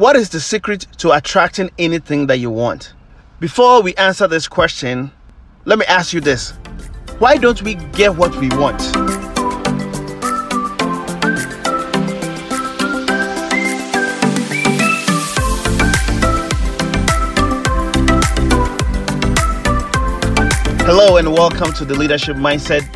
What is the secret to attracting anything that you want? Before we answer this question, let me ask you this Why don't we get what we want? Hello and welcome to the Leadership Mindset.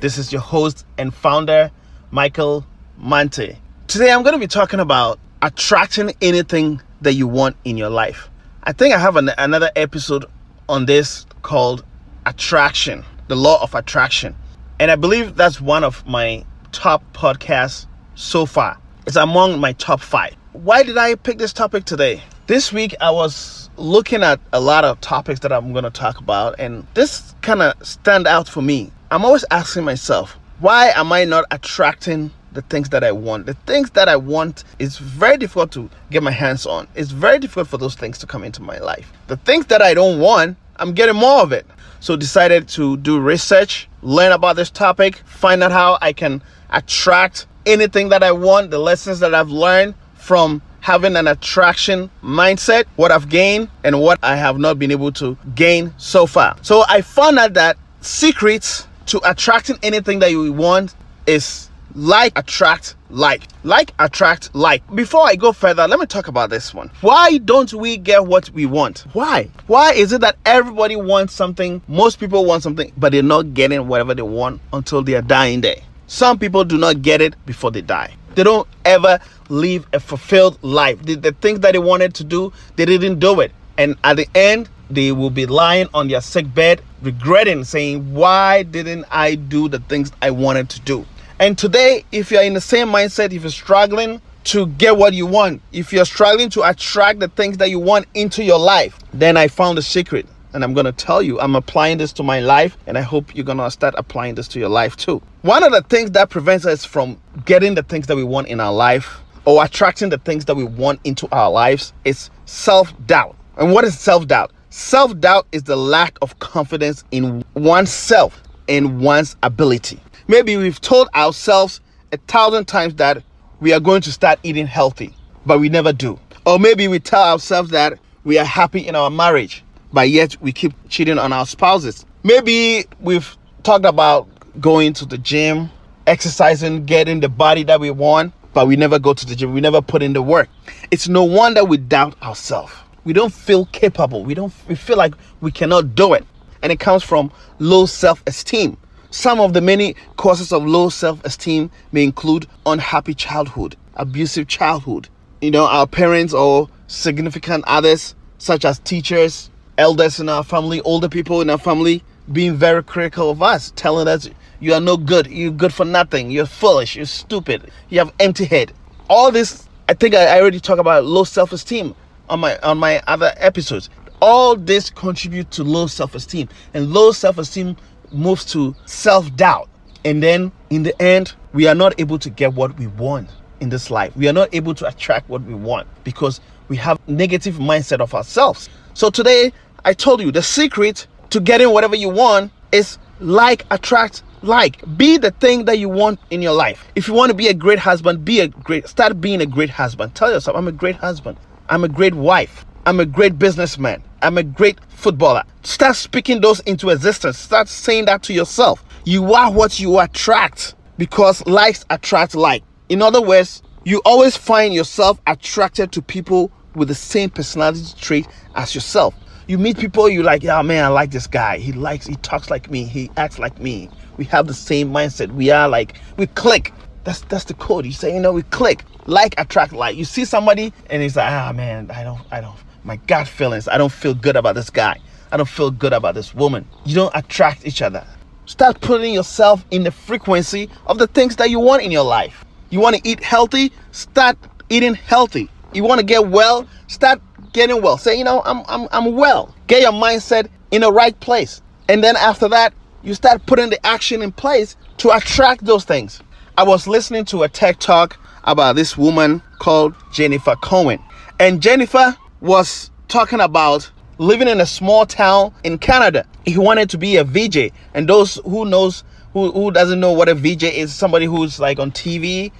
This is your host and founder, Michael Mante. Today I'm going to be talking about attracting anything that you want in your life. I think I have an, another episode on this called Attraction, the law of attraction. And I believe that's one of my top podcasts so far. It's among my top five. Why did I pick this topic today? This week I was looking at a lot of topics that I'm going to talk about, and this kind of stand out for me. I'm always asking myself, why am I not attracting the things that I want. The things that I want is very difficult to get my hands on. It's very difficult for those things to come into my life. The things that I don't want, I'm getting more of it. So decided to do research, learn about this topic, find out how I can attract anything that I want, the lessons that I've learned from having an attraction mindset, what I've gained and what I have not been able to gain so far. So I found out that secrets to attracting anything that you want is like attract like. Like attract like. Before i go further let me talk about this one. Why don't we get what we want? Why? Why is it that everybody wants something most people want something but they're not getting whatever they want until they are dying day some people do not get it before they die. They don't ever live a fulfilled life. The, the things that they wanted to do they didn't do it. And at the end they will be lying on their sick bed regretting saying why didn't i do the things i wanted to do and today, if you're in the same mindset, if you're struggling to get what you want, if you're struggling to attract the things that you want into your life, then I found a secret. And I'm going to tell you, I'm applying this to my life, and I hope you're going to start applying this to your life too. One of the things that prevents us from getting the things that we want in our life or attracting the things that we want into our lives is self doubt. And what is self doubt? Self doubt is the lack of confidence in oneself and one's ability. Maybe we've told ourselves a thousand times that we are going to start eating healthy, but we never do. Or maybe we tell ourselves that we are happy in our marriage, but yet we keep cheating on our spouses. Maybe we've talked about going to the gym, exercising, getting the body that we want, but we never go to the gym. We never put in the work. It's no wonder we doubt ourselves. We don't feel capable. We don't we feel like we cannot do it. And it comes from low self-esteem. Some of the many causes of low self esteem may include unhappy childhood, abusive childhood, you know, our parents or significant others, such as teachers, elders in our family, older people in our family, being very critical of us, telling us you are no good, you're good for nothing, you're foolish, you're stupid, you have empty head. All this, I think I already talked about low self esteem on my on my other episodes. All this contribute to low self esteem, and low self esteem moves to self doubt. And then in the end, we are not able to get what we want in this life. We are not able to attract what we want because we have negative mindset of ourselves. So today, I told you the secret to getting whatever you want is like attract like be the thing that you want in your life if you want to be a great husband be a great start being a great husband tell yourself i'm a great husband i'm a great wife i'm a great businessman I'm a great footballer. Start speaking those into existence. Start saying that to yourself. You are what you attract because likes attract like. In other words, you always find yourself attracted to people with the same personality trait as yourself. You meet people you like, yeah, man, I like this guy. He likes, he talks like me, he acts like me. We have the same mindset. We are like, we click. That's that's the code. You say, you know, we click. Like attract like. You see somebody and it's like, ah man, I don't, I don't, my gut feelings. I don't feel good about this guy. I don't feel good about this woman. You don't attract each other. Start putting yourself in the frequency of the things that you want in your life. You want to eat healthy? Start eating healthy. You want to get well? Start getting well. Say, you know, I'm, I'm, I'm well. Get your mindset in the right place. And then after that, you start putting the action in place to attract those things. I was listening to a TED talk about this woman called Jennifer Cohen. And Jennifer was talking about living in a small town in Canada. He wanted to be a VJ. And those who knows who, who doesn't know what a VJ is, somebody who's like on TV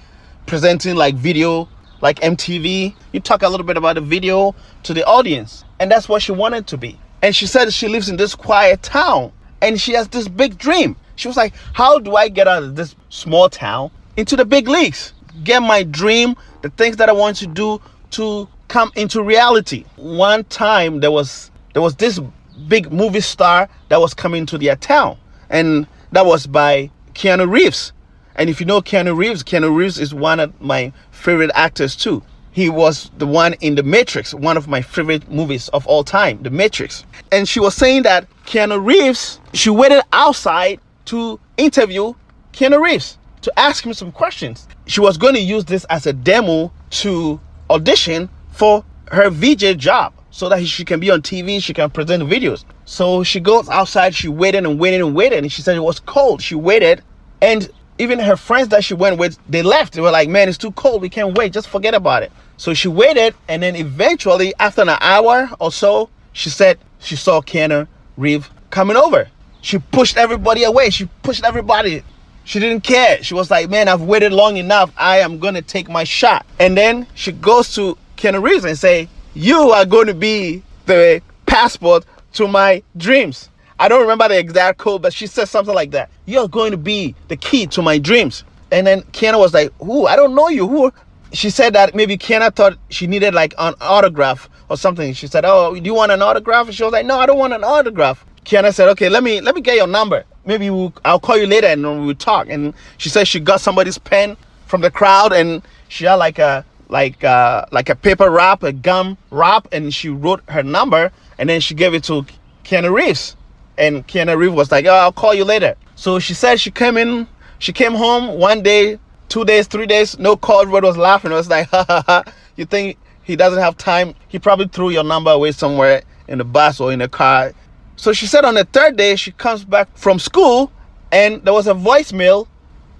presenting like video like MTV. You talk a little bit about the video to the audience. And that's what she wanted to be. And she said she lives in this quiet town and she has this big dream. She was like, How do I get out of this small town into the big leagues? Get my dream, the things that I want to do to come into reality. One time there was there was this big movie star that was coming to their town, and that was by Keanu Reeves. And if you know Keanu Reeves, Keanu Reeves is one of my favorite actors too. He was the one in The Matrix, one of my favorite movies of all time, The Matrix. And she was saying that Keanu Reeves, she waited outside to interview Keanu Reeves to ask him some questions. She was going to use this as a demo to audition for her VJ job so that she can be on TV, she can present videos. So she goes outside, she waited and waited and waited, and she said it was cold. She waited, and even her friends that she went with, they left. They were like, man, it's too cold. We can't wait. Just forget about it. So she waited, and then eventually, after an hour or so, she said she saw Keanu Reeve coming over. She pushed everybody away. She pushed everybody. She didn't care. She was like, man, I've waited long enough. I am going to take my shot. And then she goes to Keanu Reeves and say, you are going to be the passport to my dreams. I don't remember the exact quote, but she said something like that. You're going to be the key to my dreams. And then Keanu was like, Who? I don't know you. Who? She said that maybe Keanu thought she needed like an autograph or something. She said, Oh, do you want an autograph? And she was like, No, I don't want an autograph. Keanu said, Okay, let me let me get your number. Maybe we'll, I'll call you later and we'll talk. And she said she got somebody's pen from the crowd and she had like a like uh, like a paper wrap, a gum wrap, and she wrote her number and then she gave it to Keanu Reeves and Keanu Reeves was like, "Oh, I'll call you later." So she said she came in, she came home one day, two days, three days, no call. Everybody was laughing. It was like, "Ha ha ha!" You think he doesn't have time? He probably threw your number away somewhere in the bus or in the car. So she said on the third day she comes back from school and there was a voicemail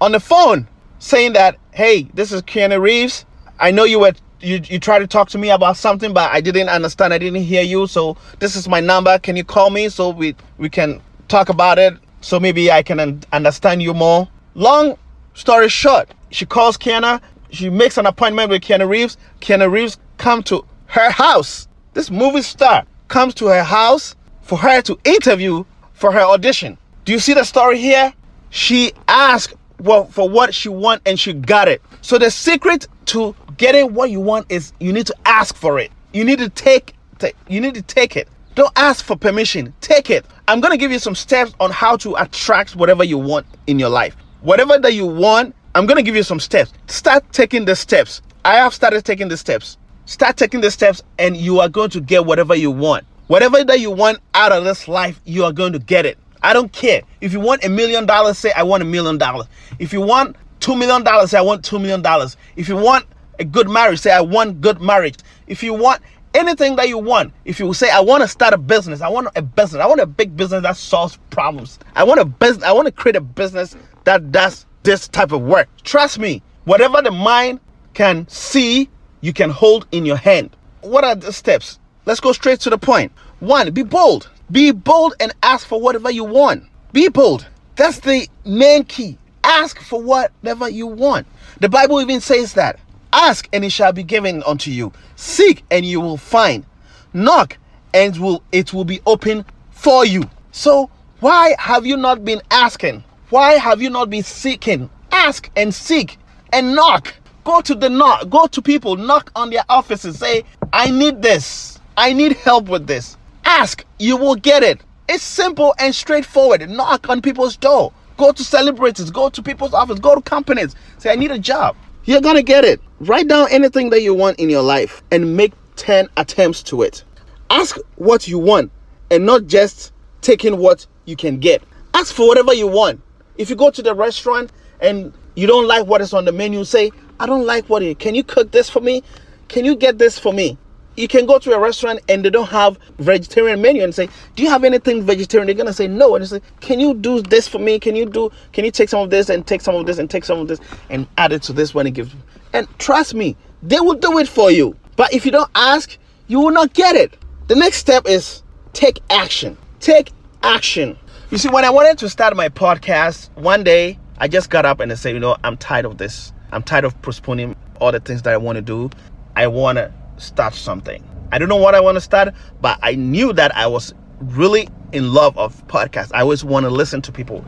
on the phone saying that, "Hey, this is Keanu Reeves. I know you were you, you tried to talk to me about something but i didn't understand i didn't hear you so this is my number can you call me so we we can talk about it so maybe i can un- understand you more long story short she calls Keanu. She makes an appointment with Keanu Reeves. Keanu Reeves come to her house. This movie star comes to her house for her to interview for her audition. Do you see the story here? She asked well, for what she want and she got it. So the secret to getting what you want is you need to ask for it. You need to take, take you need to take it. Don't ask for permission. Take it. I'm going to give you some steps on how to attract whatever you want in your life. Whatever that you want, I'm going to give you some steps. Start taking the steps. I have started taking the steps. Start taking the steps and you are going to get whatever you want. Whatever that you want out of this life, you are going to get it. I don't care. If you want a million dollars, say I want a million dollars. If you want two million dollars, say I want two million dollars. If you want a good marriage, say I want good marriage. If you want anything that you want, if you say I want to start a business, I want a business, I want a big business that solves problems. I want a business, I want to create a business that does this type of work. Trust me, whatever the mind can see, you can hold in your hand. What are the steps? Let's go straight to the point. One, be bold. Be bold and ask for whatever you want. Be bold. That's the main key. Ask for whatever you want. The Bible even says that. Ask and it shall be given unto you. Seek and you will find. Knock and will it will be open for you. So why have you not been asking? Why have you not been seeking? Ask and seek and knock. Go to the knock. Go to people. Knock on their offices. Say, I need this. I need help with this. Ask, you will get it. It's simple and straightforward. Knock on people's door. Go to celebrities, go to people's office, go to companies. Say, I need a job. You're gonna get it. Write down anything that you want in your life and make 10 attempts to it. Ask what you want and not just taking what you can get. Ask for whatever you want. If you go to the restaurant and you don't like what is on the menu, say, I don't like what it. Can you cook this for me? Can you get this for me? You can go to a restaurant and they don't have vegetarian menu and say, "Do you have anything vegetarian?" They're gonna say no, and say, "Can you do this for me? Can you do? Can you take some of this and take some of this and take some of this and add it to this when it gives?" And trust me, they will do it for you. But if you don't ask, you will not get it. The next step is take action. Take action. You see, when I wanted to start my podcast, one day I just got up and I said, "You know, I'm tired of this. I'm tired of postponing all the things that I want to do, I want to start something. I don't know what I want to start, but I knew that I was really in love of podcasts. I always want to listen to people.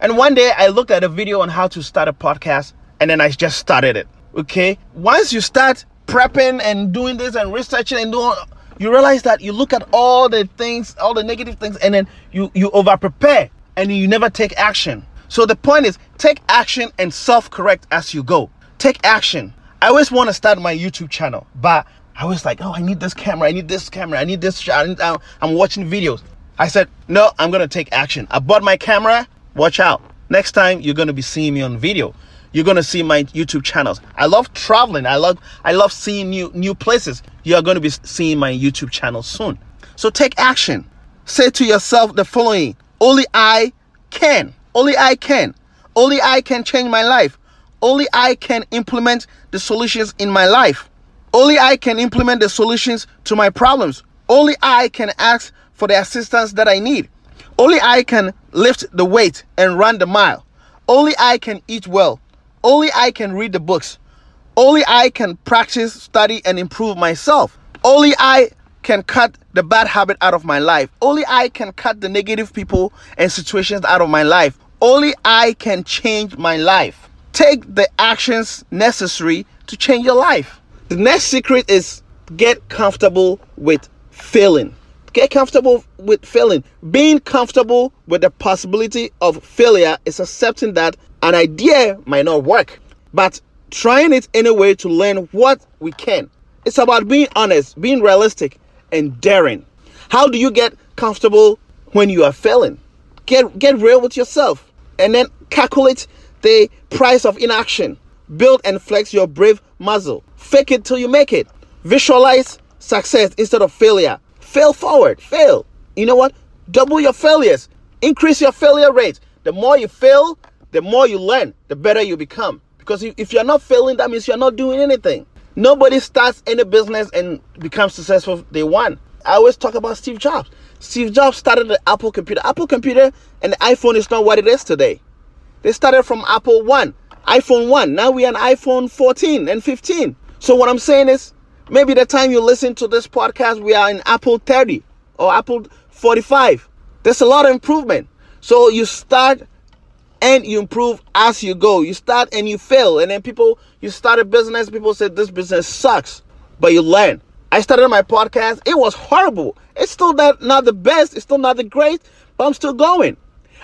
And one day I looked at a video on how to start a podcast and then I just started it. Okay? Once you start prepping and doing this and researching and doing you realize that you look at all the things, all the negative things and then you you over prepare and you never take action. So the point is take action and self-correct as you go. Take action. I always want to start my YouTube channel, but I was like, oh, I need this camera, I need this camera, I need this. I need, I'm watching videos. I said, no, I'm gonna take action. I bought my camera. Watch out. Next time you're gonna be seeing me on video. You're gonna see my YouTube channels. I love traveling. I love I love seeing new new places. You are gonna be seeing my YouTube channel soon. So take action. Say to yourself the following: Only I can. Only I can. Only I can change my life. Only I can implement the solutions in my life. Only I can implement the solutions to my problems. Only I can ask for the assistance that I need. Only I can lift the weight and run the mile. Only I can eat well. Only I can read the books. Only I can practice, study, and improve myself. Only I can cut the bad habit out of my life. Only I can cut the negative people and situations out of my life. Only I can change my life. Take the actions necessary to change your life. The next secret is get comfortable with failing. Get comfortable with failing. Being comfortable with the possibility of failure is accepting that an idea might not work, but trying it anyway to learn what we can. It's about being honest, being realistic, and daring. How do you get comfortable when you are failing? Get get real with yourself and then calculate the price of inaction. Build and flex your brave muscle. Fake it till you make it. Visualize success instead of failure. Fail forward. Fail. You know what? Double your failures. Increase your failure rate. The more you fail, the more you learn, the better you become. Because if you're not failing, that means you're not doing anything. Nobody starts any business and becomes successful day one. I always talk about Steve Jobs. Steve Jobs started the Apple computer. Apple computer and the iPhone is not what it is today. They started from Apple 1 iPhone 1. Now we are on iPhone 14 and 15. So what I'm saying is maybe the time you listen to this podcast, we are in Apple 30 or Apple 45. There's a lot of improvement. So you start and you improve as you go. You start and you fail. And then people, you start a business, people say this business sucks, but you learn. I started my podcast. It was horrible. It's still not, not the best. It's still not the great, but I'm still going.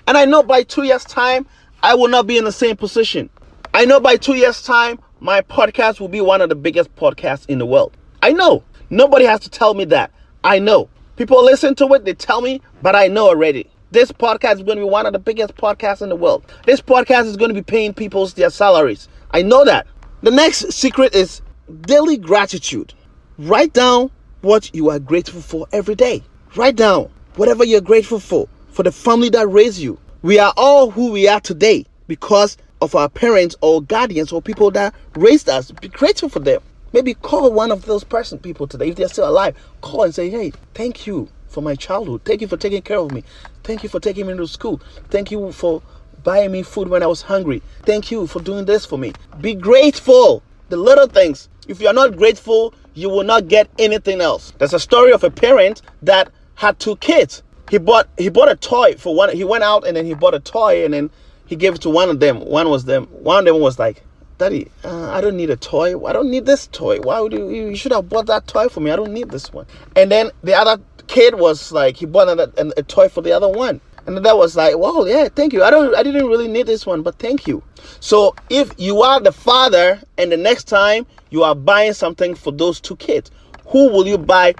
And I know by two years' time, I will not be in the same position. I know by two years' time, my podcast will be one of the biggest podcasts in the world. I know. Nobody has to tell me that. I know. People listen to it, they tell me, but I know already. This podcast is going to be one of the biggest podcasts in the world. This podcast is going to be paying people their salaries. I know that. The next secret is daily gratitude. Write down what you are grateful for every day. Write down whatever you're grateful for, for the family that raised you. We are all who we are today because of our parents or guardians or people that raised us. Be grateful for them. Maybe call one of those person people today if they're still alive. Call and say, "Hey, thank you for my childhood. Thank you for taking care of me. Thank you for taking me to school. Thank you for buying me food when I was hungry. Thank you for doing this for me." Be grateful. The little things. If you are not grateful, you will not get anything else. There's a story of a parent that had two kids. He bought he bought a toy for one. He went out and then he bought a toy and then he gave it to one of them. One was them. One of them was like, Daddy, uh, I don't need a toy. I don't need this toy. Why would you? You should have bought that toy for me. I don't need this one. And then the other kid was like, he bought a, a, toy for the other one. And that was like, well, yeah, thank you. I don't, I didn't really need this one, but thank you. So if you are the father, and the next time you are buying something for those two kids, who will you buy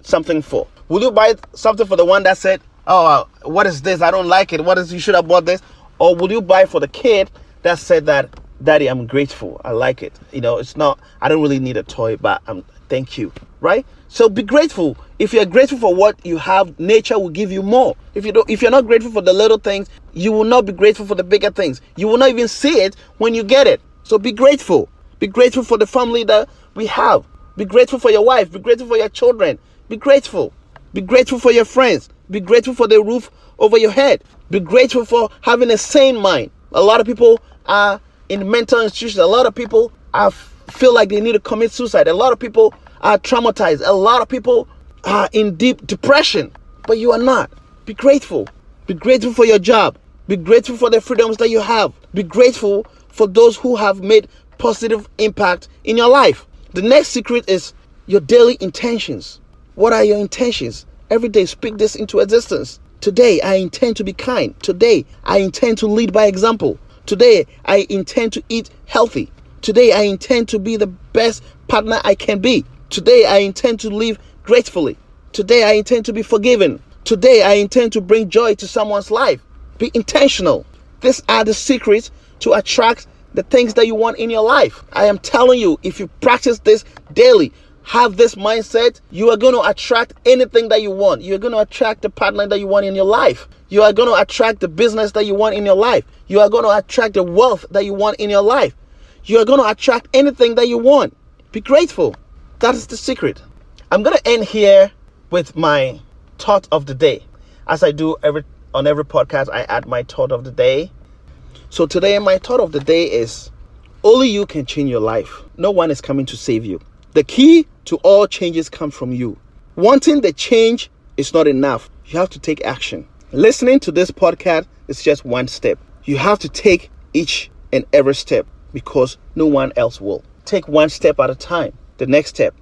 something for? Will you buy something for the one that said, "Oh, uh, what is this? I don't like it. What is you should have bought this?" Or will you buy for the kid that said that, Daddy, I'm grateful. I like it. You know, it's not, I don't really need a toy, but I'm, thank you. Right? So be grateful. If you're grateful for what you have, nature will give you more. If you don't, if you're not grateful for the little things, you will not be grateful for the bigger things. You will not even see it when you get it. So be grateful. Be grateful for the family that we have. Be grateful for your wife. Be grateful for your children. Be grateful. Be grateful for your friends. Be grateful for the roof over your head. Be grateful for having a sane mind. A lot of people are in mental institutions. A lot of people are feel like they need to commit suicide. A lot of people are traumatized. A lot of people are in deep depression, but you are not. Be grateful. Be grateful for your job. Be grateful for the freedoms that you have. Be grateful for those who have made positive impact in your life. The next secret is your daily intentions. What are your intentions? Every day, speak this into existence. Today, I intend to be kind. Today, I intend to lead by example. Today, I intend to eat healthy. Today, I intend to be the best partner I can be. Today, I intend to live gratefully. Today, I intend to be forgiven. Today, I intend to bring joy to someone's life. Be intentional. These are the secrets to attract the things that you want in your life. I am telling you, if you practice this daily, have this mindset, you are going to attract anything that you want. You're going to attract the partner that you want in your life. You are going to attract the business that you want in your life. You are going to attract the wealth that you want in your life. You are going to attract anything that you want. Be grateful. That is the secret. I'm going to end here with my thought of the day. As I do every on every podcast, I add my thought of the day. So today, my thought of the day is only you can change your life. No one is coming to save you. The key to all changes come from you. Wanting the change is not enough. You have to take action. Listening to this podcast is just one step. You have to take each and every step because no one else will. Take one step at a time. The next step,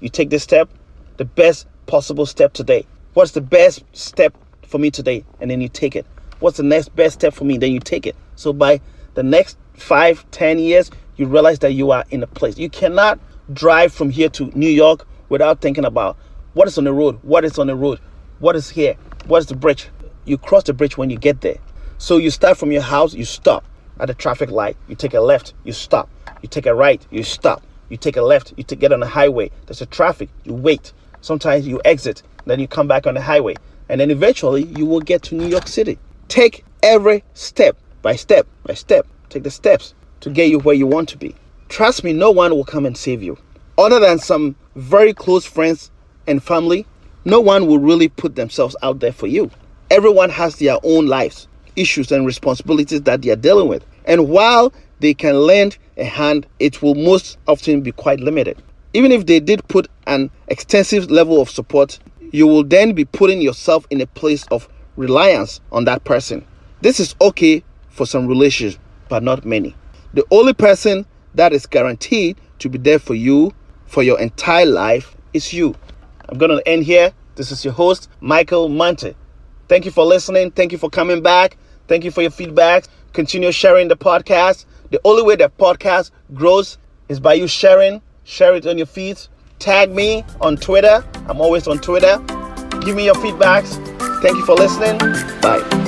you take this step, the best possible step today. What's the best step for me today? And then you take it. What's the next best step for me? Then you take it. So by the next five, ten years, you realize that you are in a place. You cannot drive from here to New York without thinking about what is on the road, what is on the road, what is here, what is the bridge. You cross the bridge when you get there. So you start from your house, you stop at the traffic light, you take a left, you stop, you take a right, you stop, you take a left, you get on the highway, there's a traffic, you wait. Sometimes you exit, then you come back on the highway, and then eventually you will get to New York City. Take every step by step by step. Take the steps to get you where you want to be. Trust me, no one will come and save you. Other than some very close friends and family, no one will really put themselves out there for you. Everyone has their own lives, issues, and responsibilities that they are dealing with. And while they can lend a hand, it will most often be quite limited. Even if they did put an extensive level of support, you will then be putting yourself in a place of reliance on that person. This is okay for some relationships, but not many. The only person that is guaranteed to be there for you for your entire life is you. I'm going to end here. This is your host, Michael Monte. Thank you for listening. Thank you for coming back. Thank you for your feedback. Continue sharing the podcast. The only way that podcast grows is by you sharing. Share it on your feeds. Tag me on Twitter. I'm always on Twitter. Give me your feedbacks. Thank you for listening. Bye.